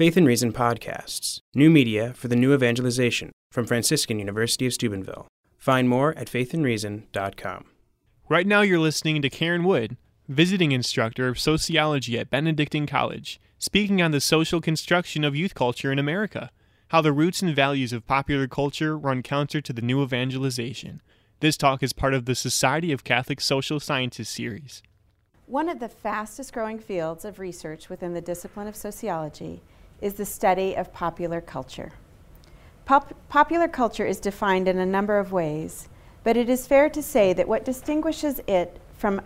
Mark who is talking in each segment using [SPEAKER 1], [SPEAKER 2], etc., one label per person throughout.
[SPEAKER 1] Faith and Reason Podcasts, new media for the new evangelization from Franciscan University of Steubenville. Find more at faithandreason.com.
[SPEAKER 2] Right now, you're listening to Karen Wood, visiting instructor of sociology at Benedictine College, speaking on the social construction of youth culture in America, how the roots and values of popular culture run counter to the new evangelization. This talk is part of the Society of Catholic Social Scientists series.
[SPEAKER 3] One of the fastest growing fields of research within the discipline of sociology is the study of popular culture. Pop- popular culture is defined in a number of ways, but it is fair to say that what distinguishes it from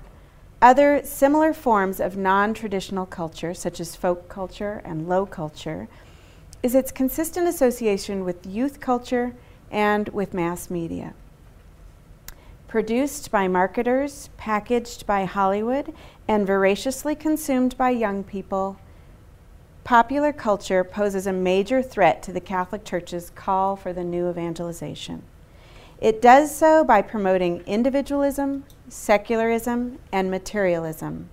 [SPEAKER 3] other similar forms of non traditional culture, such as folk culture and low culture, is its consistent association with youth culture and with mass media. Produced by marketers, packaged by Hollywood, and voraciously consumed by young people, popular culture poses a major threat to the Catholic Church's call for the new evangelization. It does so by promoting individualism, secularism, and materialism,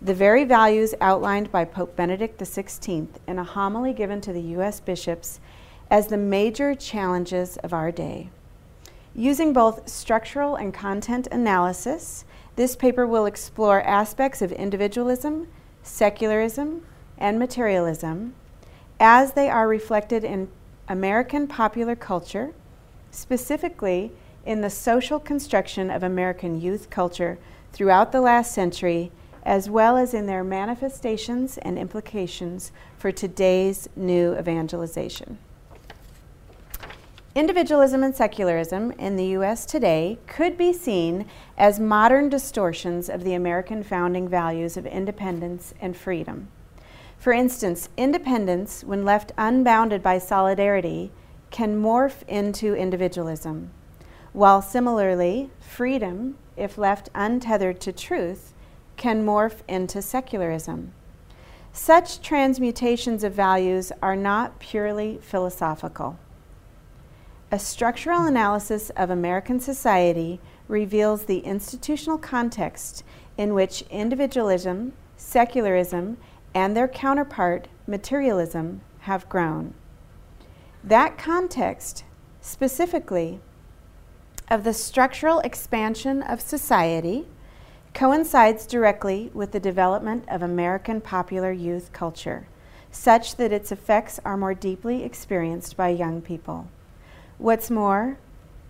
[SPEAKER 3] the very values outlined by Pope Benedict XVI in a homily given to the U.S. bishops as the major challenges of our day. Using both structural and content analysis, this paper will explore aspects of individualism, secularism, and materialism as they are reflected in American popular culture, specifically in the social construction of American youth culture throughout the last century, as well as in their manifestations and implications for today's new evangelization. Individualism and secularism in the U.S. today could be seen as modern distortions of the American founding values of independence and freedom. For instance, independence, when left unbounded by solidarity, can morph into individualism, while similarly, freedom, if left untethered to truth, can morph into secularism. Such transmutations of values are not purely philosophical. A structural analysis of American society reveals the institutional context in which individualism, secularism, and their counterpart, materialism, have grown. That context, specifically, of the structural expansion of society, coincides directly with the development of American popular youth culture, such that its effects are more deeply experienced by young people. What's more,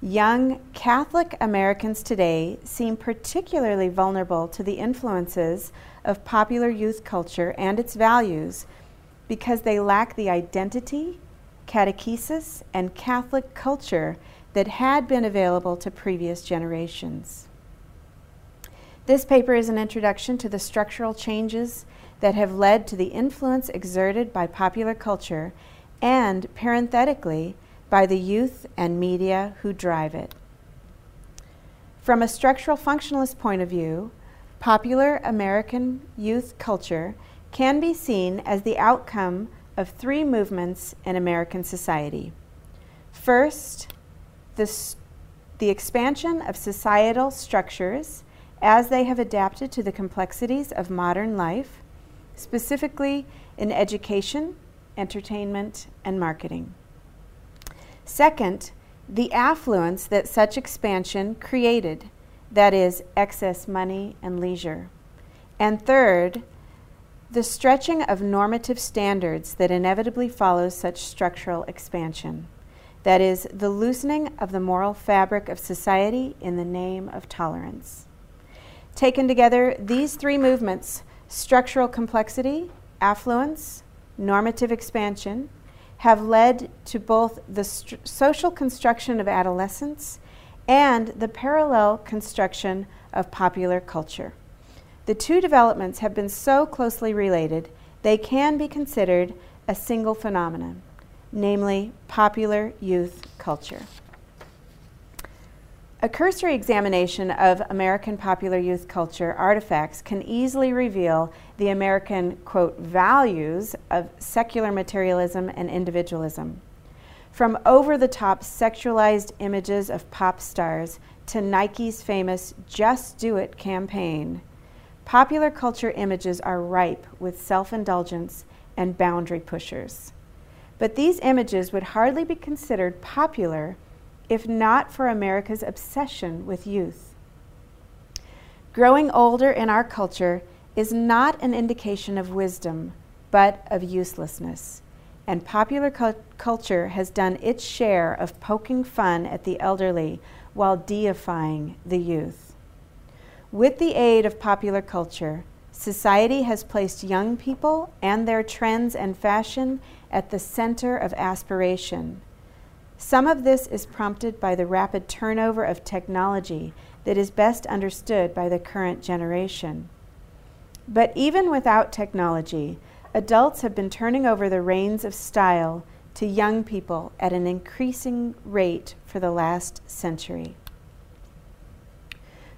[SPEAKER 3] young Catholic Americans today seem particularly vulnerable to the influences of popular youth culture and its values because they lack the identity, catechesis, and Catholic culture that had been available to previous generations. This paper is an introduction to the structural changes that have led to the influence exerted by popular culture and, parenthetically, by the youth and media who drive it. From a structural functionalist point of view, popular American youth culture can be seen as the outcome of three movements in American society. First, the, the expansion of societal structures as they have adapted to the complexities of modern life, specifically in education, entertainment, and marketing. Second, the affluence that such expansion created that is, excess money and leisure. And third, the stretching of normative standards that inevitably follows such structural expansion. That is, the loosening of the moral fabric of society in the name of tolerance. Taken together, these three movements structural complexity, affluence, normative expansion have led to both the social construction of adolescence and the parallel construction of popular culture. The two developments have been so closely related, they can be considered a single phenomenon, namely popular youth culture. A cursory examination of American popular youth culture artifacts can easily reveal the American, quote, values of secular materialism and individualism. From over the top sexualized images of pop stars to Nike's famous Just Do It campaign, popular culture images are ripe with self indulgence and boundary pushers. But these images would hardly be considered popular if not for America's obsession with youth. Growing older in our culture is not an indication of wisdom, but of uselessness. And popular cu- culture has done its share of poking fun at the elderly while deifying the youth. With the aid of popular culture, society has placed young people and their trends and fashion at the center of aspiration. Some of this is prompted by the rapid turnover of technology that is best understood by the current generation. But even without technology, adults have been turning over the reins of style to young people at an increasing rate for the last century.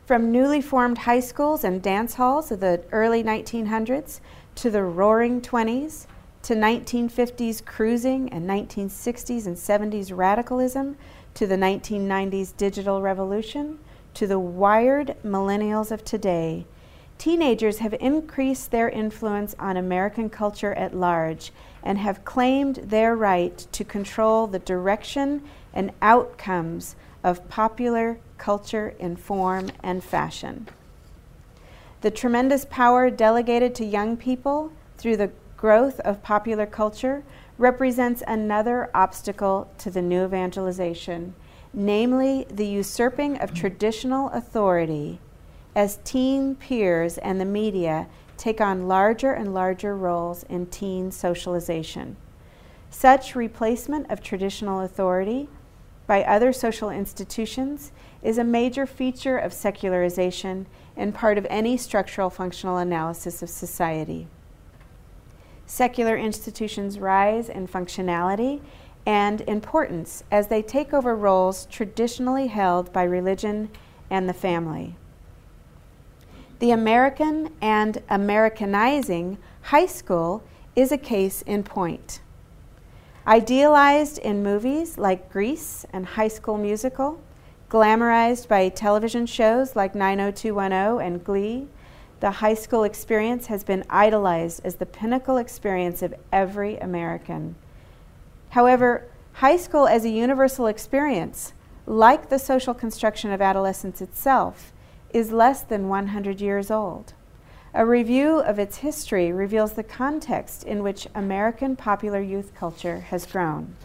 [SPEAKER 3] From newly formed high schools and dance halls of the early 1900s to the roaring 20s, to 1950s cruising and 1960s and 70s radicalism, to the 1990s digital revolution, to the wired millennials of today, teenagers have increased their influence on American culture at large and have claimed their right to control the direction and outcomes of popular culture in form and fashion. The tremendous power delegated to young people through the growth of popular culture represents another obstacle to the new evangelization, namely the usurping of traditional authority as teen peers and the media take on larger and larger roles in teen socialization. Such replacement of traditional authority by other social institutions is a major feature of secularization and part of any structural functional analysis of society secular institutions rise in functionality and importance as they take over roles traditionally held by religion and the family. The American and Americanizing high school is a case in point. Idealized in movies like Grease and High School Musical, glamorized by television shows like 90210 and Glee, the high school experience has been idolized as the pinnacle experience of every American. However, high school as a universal experience, like the social construction of adolescence itself, is less than 100 years old. A review of its history reveals the context in which American popular youth culture has grown.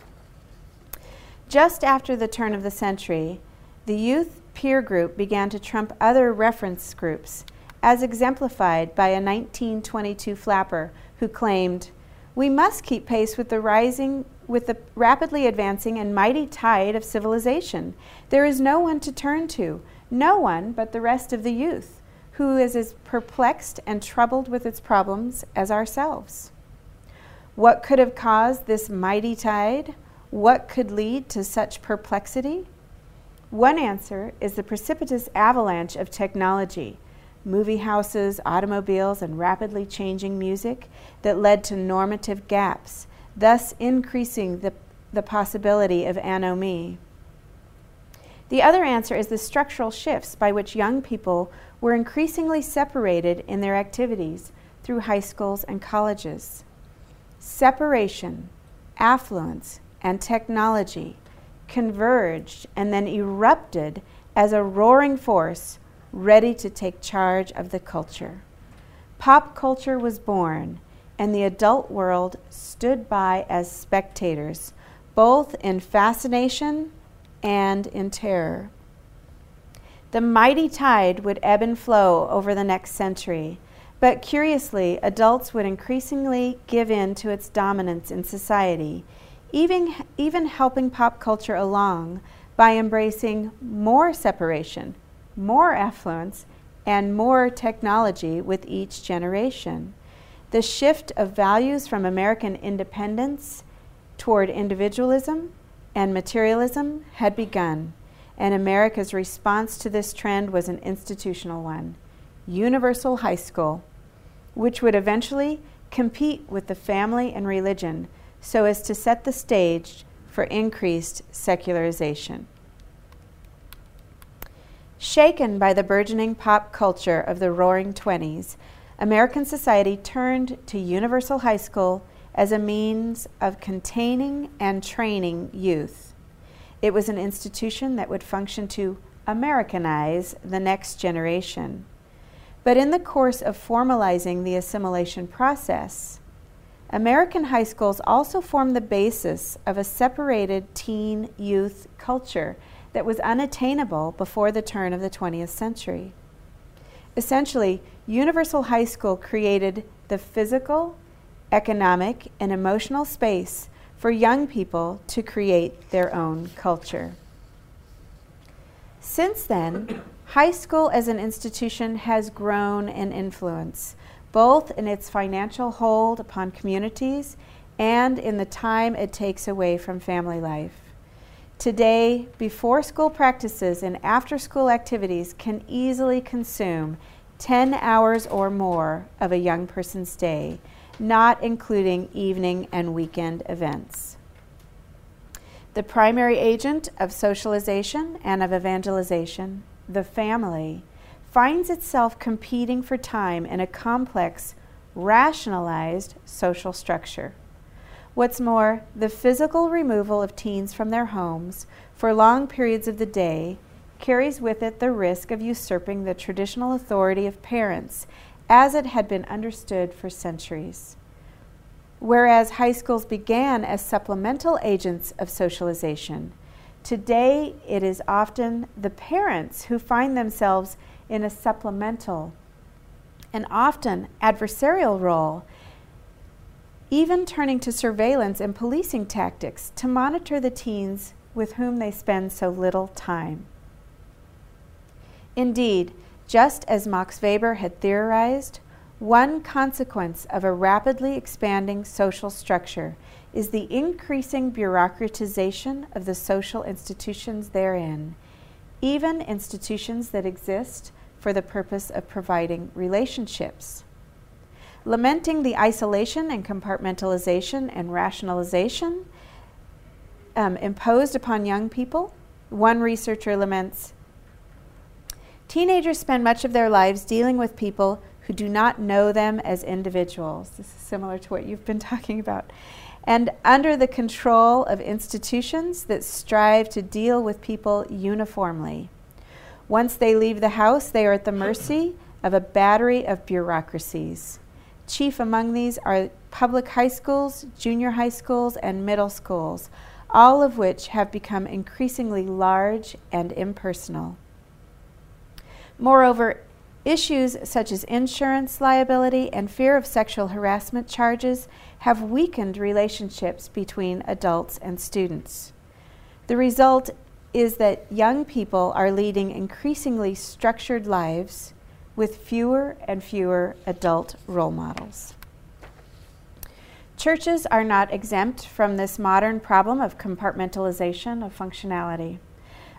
[SPEAKER 3] Just after the turn of the century, the youth peer group began to trump other reference groups as exemplified by a 1922 flapper who claimed, "We must keep pace with the rising with the rapidly advancing and mighty tide of civilization. There is no one to turn to, no one but the rest of the youth, who is as perplexed and troubled with its problems as ourselves." What could have caused this mighty tide? What could lead to such perplexity? One answer is the precipitous avalanche of technology movie houses, automobiles, and rapidly changing music that led to normative gaps, thus increasing the, the possibility of anomie. The other answer is the structural shifts by which young people were increasingly separated in their activities through high schools and colleges. Separation, affluence, and technology converged and then erupted as a roaring force ready to take charge of the culture. Pop culture was born, and the adult world stood by as spectators, both in fascination and in terror. The mighty tide would ebb and flow over the next century, but curiously, adults would increasingly give in to its dominance in society, even, even helping pop culture along by embracing more separation more affluence, and more technology with each generation. The shift of values from American independence toward individualism and materialism had begun, and America's response to this trend was an institutional one universal high school, which would eventually compete with the family and religion so as to set the stage for increased secularization. Shaken by the burgeoning pop culture of the roaring 20s, American society turned to universal high school as a means of containing and training youth. It was an institution that would function to Americanize the next generation. But in the course of formalizing the assimilation process, American high schools also formed the basis of a separated teen youth culture that was unattainable before the turn of the 20th century. Essentially, Universal High School created the physical, economic, and emotional space for young people to create their own culture. Since then, high school as an institution has grown in influence, both in its financial hold upon communities and in the time it takes away from family life. Today, before school practices and after school activities can easily consume 10 hours or more of a young person's day, not including evening and weekend events. The primary agent of socialization and of evangelization, the family, finds itself competing for time in a complex, rationalized social structure. What's more, the physical removal of teens from their homes for long periods of the day carries with it the risk of usurping the traditional authority of parents as it had been understood for centuries. Whereas high schools began as supplemental agents of socialization, today it is often the parents who find themselves in a supplemental and often adversarial role even turning to surveillance and policing tactics to monitor the teens with whom they spend so little time. Indeed, just as Max Weber had theorized, one consequence of a rapidly expanding social structure is the increasing bureaucratization of the social institutions therein, even institutions that exist for the purpose of providing relationships. Lamenting the isolation and compartmentalization and rationalization um, imposed upon young people, one researcher laments Teenagers spend much of their lives dealing with people who do not know them as individuals. This is similar to what you've been talking about. And under the control of institutions that strive to deal with people uniformly. Once they leave the house, they are at the mercy of a battery of bureaucracies. Chief among these are public high schools, junior high schools, and middle schools, all of which have become increasingly large and impersonal. Moreover, issues such as insurance liability and fear of sexual harassment charges have weakened relationships between adults and students. The result is that young people are leading increasingly structured lives with fewer and fewer adult role models. Churches are not exempt from this modern problem of compartmentalization of functionality.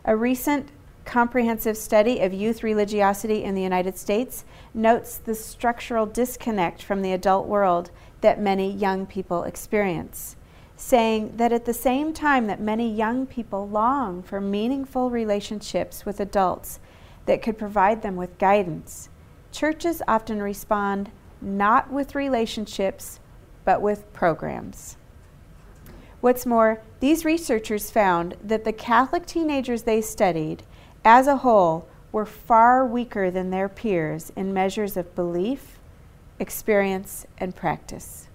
[SPEAKER 3] A recent comprehensive study of youth religiosity in the United States notes the structural disconnect from the adult world that many young people experience, saying that at the same time that many young people long for meaningful relationships with adults that could provide them with guidance, churches often respond not with relationships, but with programs. What's more, these researchers found that the Catholic teenagers they studied, as a whole, were far weaker than their peers in measures of belief, experience, and practice.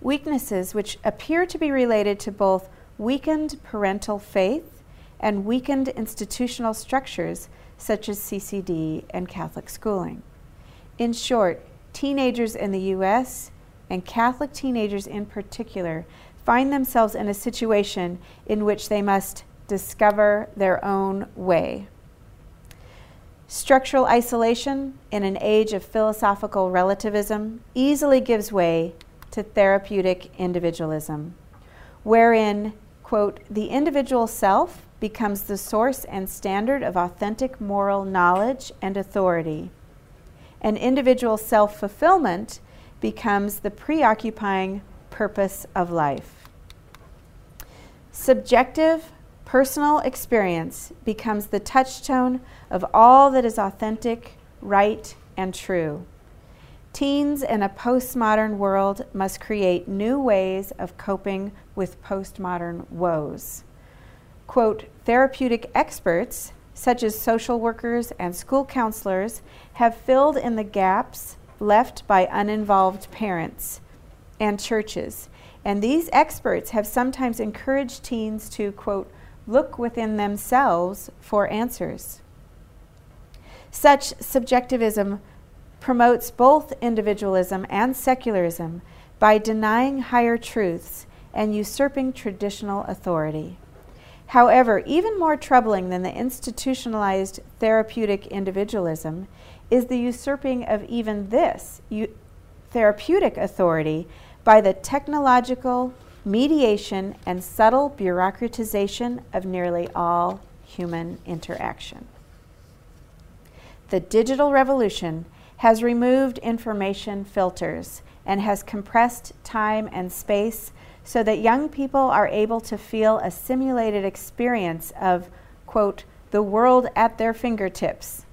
[SPEAKER 3] Weaknesses which appear to be related to both weakened parental faith and weakened institutional structures such as CCD and Catholic schooling. In short, teenagers in the U.S. and Catholic teenagers in particular find themselves in a situation in which they must discover their own way. Structural isolation in an age of philosophical relativism easily gives way to therapeutic individualism, wherein, quote, the individual self becomes the source and standard of authentic moral knowledge and authority. And individual self fulfillment becomes the preoccupying purpose of life. Subjective, personal experience becomes the touchstone of all that is authentic, right, and true. Teens in a postmodern world must create new ways of coping with postmodern woes. Quote, therapeutic experts, such as social workers and school counselors, have filled in the gaps left by uninvolved parents and churches. And these experts have sometimes encouraged teens to, quote, look within themselves for answers. Such subjectivism promotes both individualism and secularism by denying higher truths and usurping traditional authority. However, even more troubling than the institutionalized therapeutic individualism is the usurping of even this u- therapeutic authority by the technological mediation and subtle bureaucratization of nearly all human interaction. The digital revolution has removed information filters and has compressed time and space so that young people are able to feel a simulated experience of, quote, the world at their fingertips.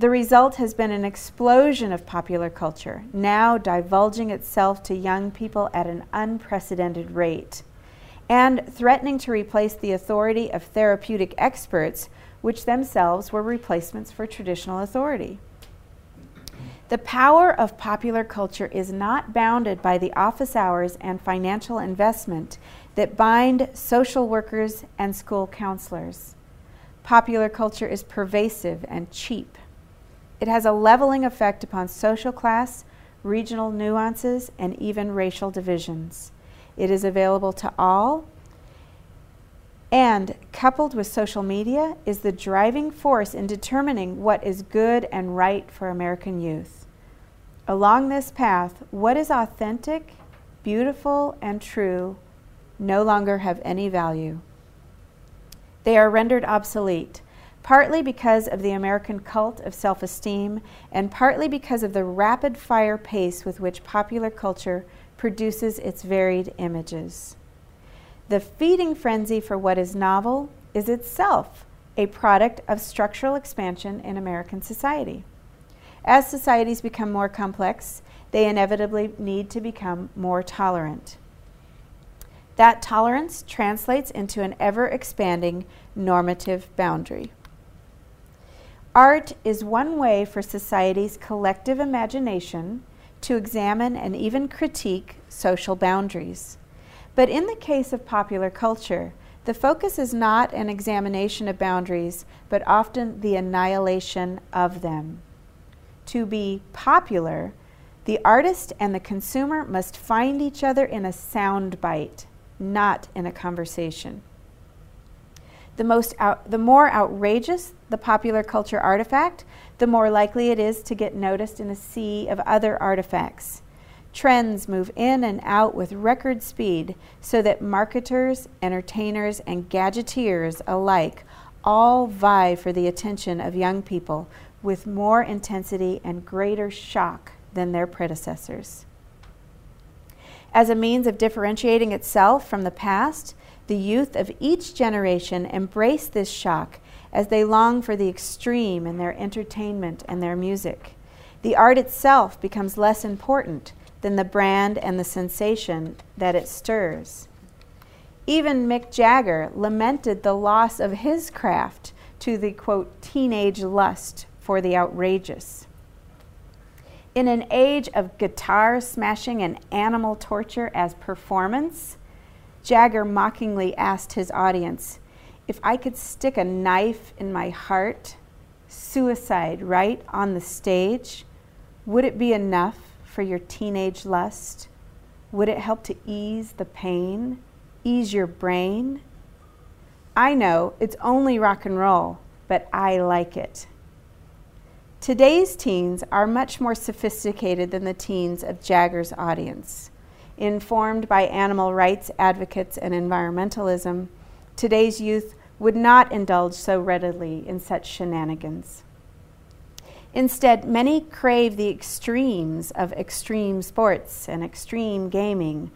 [SPEAKER 3] The result has been an explosion of popular culture, now divulging itself to young people at an unprecedented rate, and threatening to replace the authority of therapeutic experts, which themselves were replacements for traditional authority. The power of popular culture is not bounded by the office hours and financial investment that bind social workers and school counselors. Popular culture is pervasive and cheap. It has a leveling effect upon social class, regional nuances, and even racial divisions. It is available to all, and coupled with social media, is the driving force in determining what is good and right for American youth. Along this path, what is authentic, beautiful, and true no longer have any value. They are rendered obsolete, partly because of the American cult of self esteem, and partly because of the rapid fire pace with which popular culture produces its varied images. The feeding frenzy for what is novel is itself a product of structural expansion in American society. As societies become more complex, they inevitably need to become more tolerant. That tolerance translates into an ever expanding normative boundary. Art is one way for society's collective imagination to examine and even critique social boundaries. But in the case of popular culture, the focus is not an examination of boundaries, but often the annihilation of them to be popular, the artist and the consumer must find each other in a soundbite, not in a conversation. The, most out, the more outrageous the popular culture artifact, the more likely it is to get noticed in a sea of other artifacts. Trends move in and out with record speed so that marketers, entertainers, and gadgeteers alike all vie for the attention of young people with more intensity and greater shock than their predecessors. As a means of differentiating itself from the past, the youth of each generation embrace this shock as they long for the extreme in their entertainment and their music. The art itself becomes less important than the brand and the sensation that it stirs. Even Mick Jagger lamented the loss of his craft to the quote teenage lust for the outrageous. In an age of guitar smashing and animal torture as performance, Jagger mockingly asked his audience, If I could stick a knife in my heart, suicide right on the stage, would it be enough for your teenage lust? Would it help to ease the pain, ease your brain? I know it's only rock and roll, but I like it. Today's teens are much more sophisticated than the teens of Jagger's audience. Informed by animal rights advocates and environmentalism, today's youth would not indulge so readily in such shenanigans. Instead, many crave the extremes of extreme sports and extreme gaming,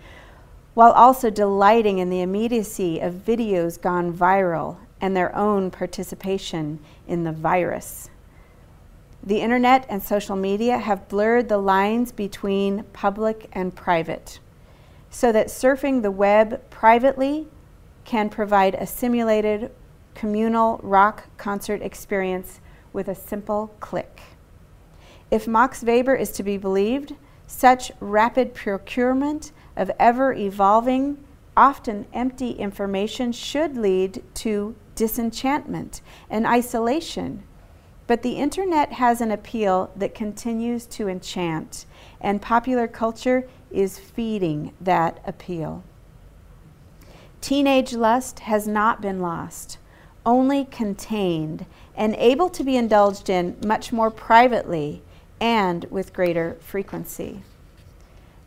[SPEAKER 3] while also delighting in the immediacy of videos gone viral and their own participation in the virus. The internet and social media have blurred the lines between public and private, so that surfing the web privately can provide a simulated communal rock concert experience with a simple click. If Max Weber is to be believed, such rapid procurement of ever evolving, often empty information should lead to disenchantment and isolation. But the internet has an appeal that continues to enchant, and popular culture is feeding that appeal. Teenage lust has not been lost, only contained and able to be indulged in much more privately and with greater frequency.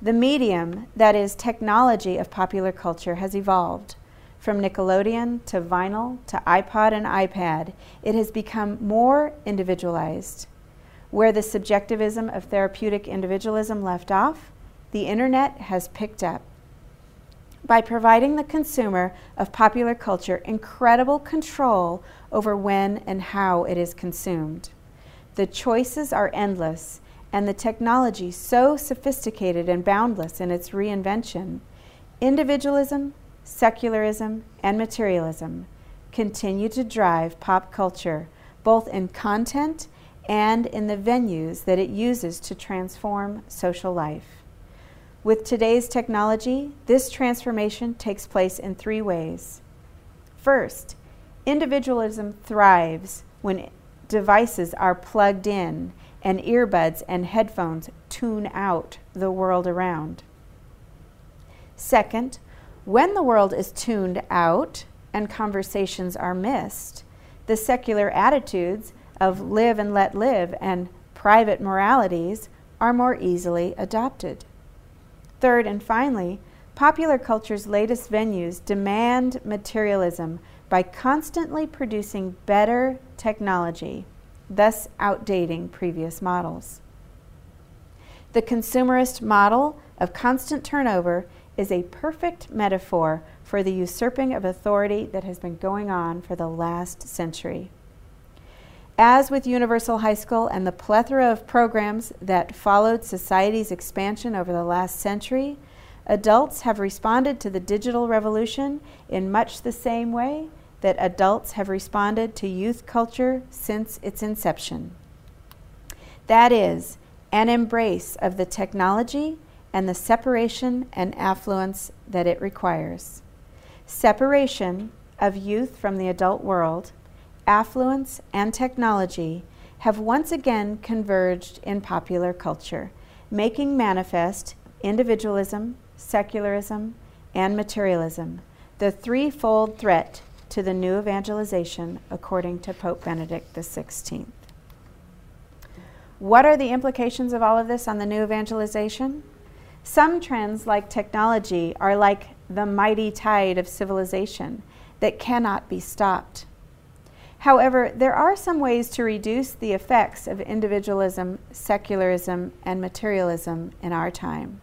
[SPEAKER 3] The medium, that is, technology of popular culture, has evolved. From Nickelodeon to vinyl to iPod and iPad, it has become more individualized. Where the subjectivism of therapeutic individualism left off, the internet has picked up. By providing the consumer of popular culture incredible control over when and how it is consumed. The choices are endless, and the technology so sophisticated and boundless in its reinvention. Individualism, secularism, and materialism continue to drive pop culture, both in content and in the venues that it uses to transform social life. With today's technology, this transformation takes place in three ways. First, individualism thrives when devices are plugged in and earbuds and headphones tune out the world around. Second, when the world is tuned out and conversations are missed, the secular attitudes of live and let live and private moralities are more easily adopted. Third and finally, popular culture's latest venues demand materialism by constantly producing better technology, thus outdating previous models. The consumerist model of constant turnover is a perfect metaphor for the usurping of authority that has been going on for the last century. As with Universal High School and the plethora of programs that followed society's expansion over the last century, adults have responded to the digital revolution in much the same way that adults have responded to youth culture since its inception. That is, an embrace of the technology and the separation and affluence that it requires. Separation of youth from the adult world, affluence, and technology have once again converged in popular culture, making manifest individualism, secularism, and materialism, the threefold threat to the new evangelization according to Pope Benedict XVI. What are the implications of all of this on the new evangelization? Some trends, like technology, are like the mighty tide of civilization that cannot be stopped. However, there are some ways to reduce the effects of individualism, secularism, and materialism in our time.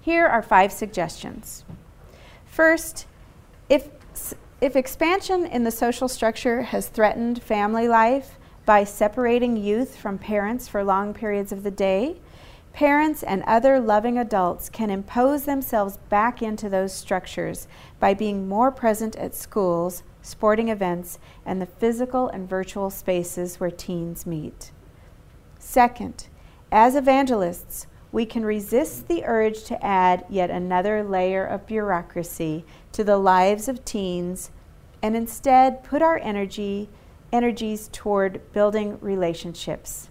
[SPEAKER 3] Here are five suggestions. First, if, if expansion in the social structure has threatened family life by separating youth from parents for long periods of the day, Parents and other loving adults can impose themselves back into those structures by being more present at schools, sporting events, and the physical and virtual spaces where teens meet. Second, as evangelists, we can resist the urge to add yet another layer of bureaucracy to the lives of teens and instead put our energy energies toward building relationships.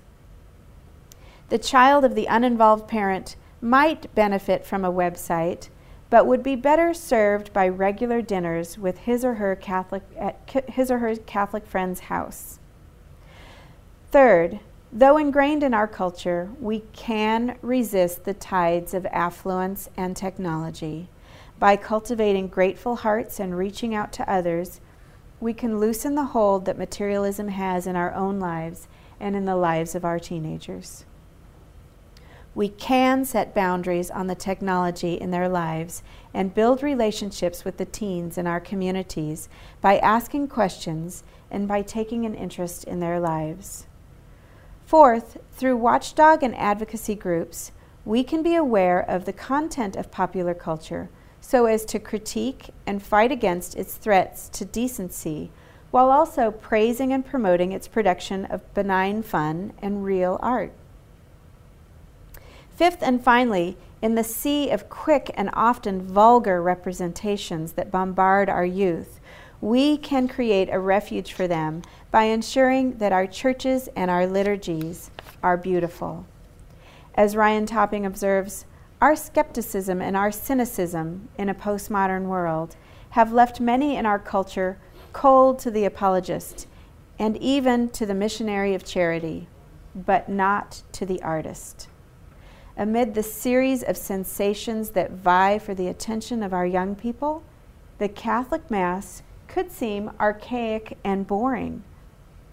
[SPEAKER 3] The child of the uninvolved parent might benefit from a website, but would be better served by regular dinners with his or her Catholic at his or her Catholic friend's house. Third, though ingrained in our culture, we can resist the tides of affluence and technology. By cultivating grateful hearts and reaching out to others, we can loosen the hold that materialism has in our own lives and in the lives of our teenagers we can set boundaries on the technology in their lives and build relationships with the teens in our communities by asking questions and by taking an interest in their lives. Fourth, through watchdog and advocacy groups, we can be aware of the content of popular culture so as to critique and fight against its threats to decency while also praising and promoting its production of benign fun and real art. Fifth and finally, in the sea of quick and often vulgar representations that bombard our youth, we can create a refuge for them by ensuring that our churches and our liturgies are beautiful. As Ryan Topping observes, our skepticism and our cynicism in a postmodern world have left many in our culture cold to the apologist and even to the missionary of charity, but not to the artist. Amid the series of sensations that vie for the attention of our young people, the Catholic Mass could seem archaic and boring.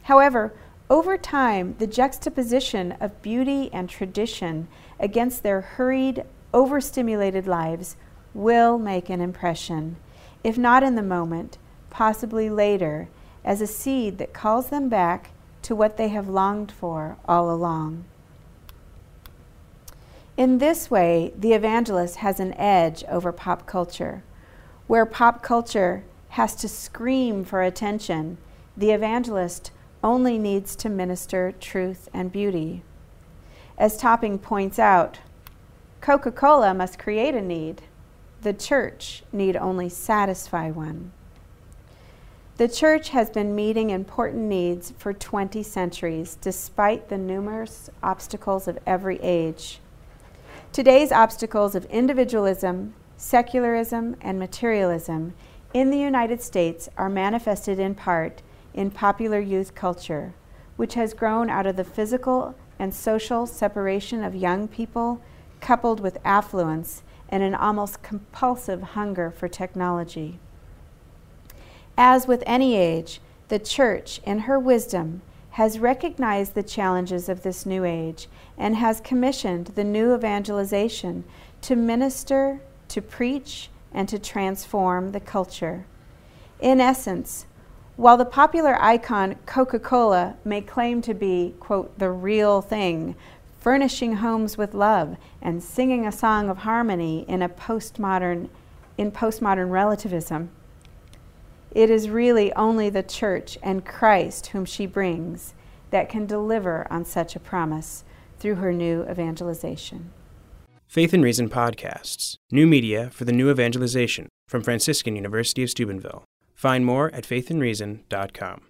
[SPEAKER 3] However, over time, the juxtaposition of beauty and tradition against their hurried, overstimulated lives will make an impression, if not in the moment, possibly later, as a seed that calls them back to what they have longed for all along. In this way, the evangelist has an edge over pop culture. Where pop culture has to scream for attention, the evangelist only needs to minister truth and beauty. As Topping points out, Coca Cola must create a need, the church need only satisfy one. The church has been meeting important needs for 20 centuries, despite the numerous obstacles of every age. Today's obstacles of individualism, secularism, and materialism in the United States are manifested in part in popular youth culture, which has grown out of the physical and social separation of young people, coupled with affluence and an almost compulsive hunger for technology. As with any age, the church, in her wisdom, has recognized the challenges of this new age and has commissioned the new evangelization to minister, to preach, and to transform the culture. In essence, while the popular icon Coca Cola may claim to be, quote, the real thing, furnishing homes with love and singing a song of harmony in a postmodern, in postmodern relativism, it is really only the church and Christ whom she brings that can deliver on such a promise through her new evangelization.
[SPEAKER 1] Faith and Reason Podcasts, new media for the new evangelization from Franciscan University of Steubenville. Find more at faithandreason.com.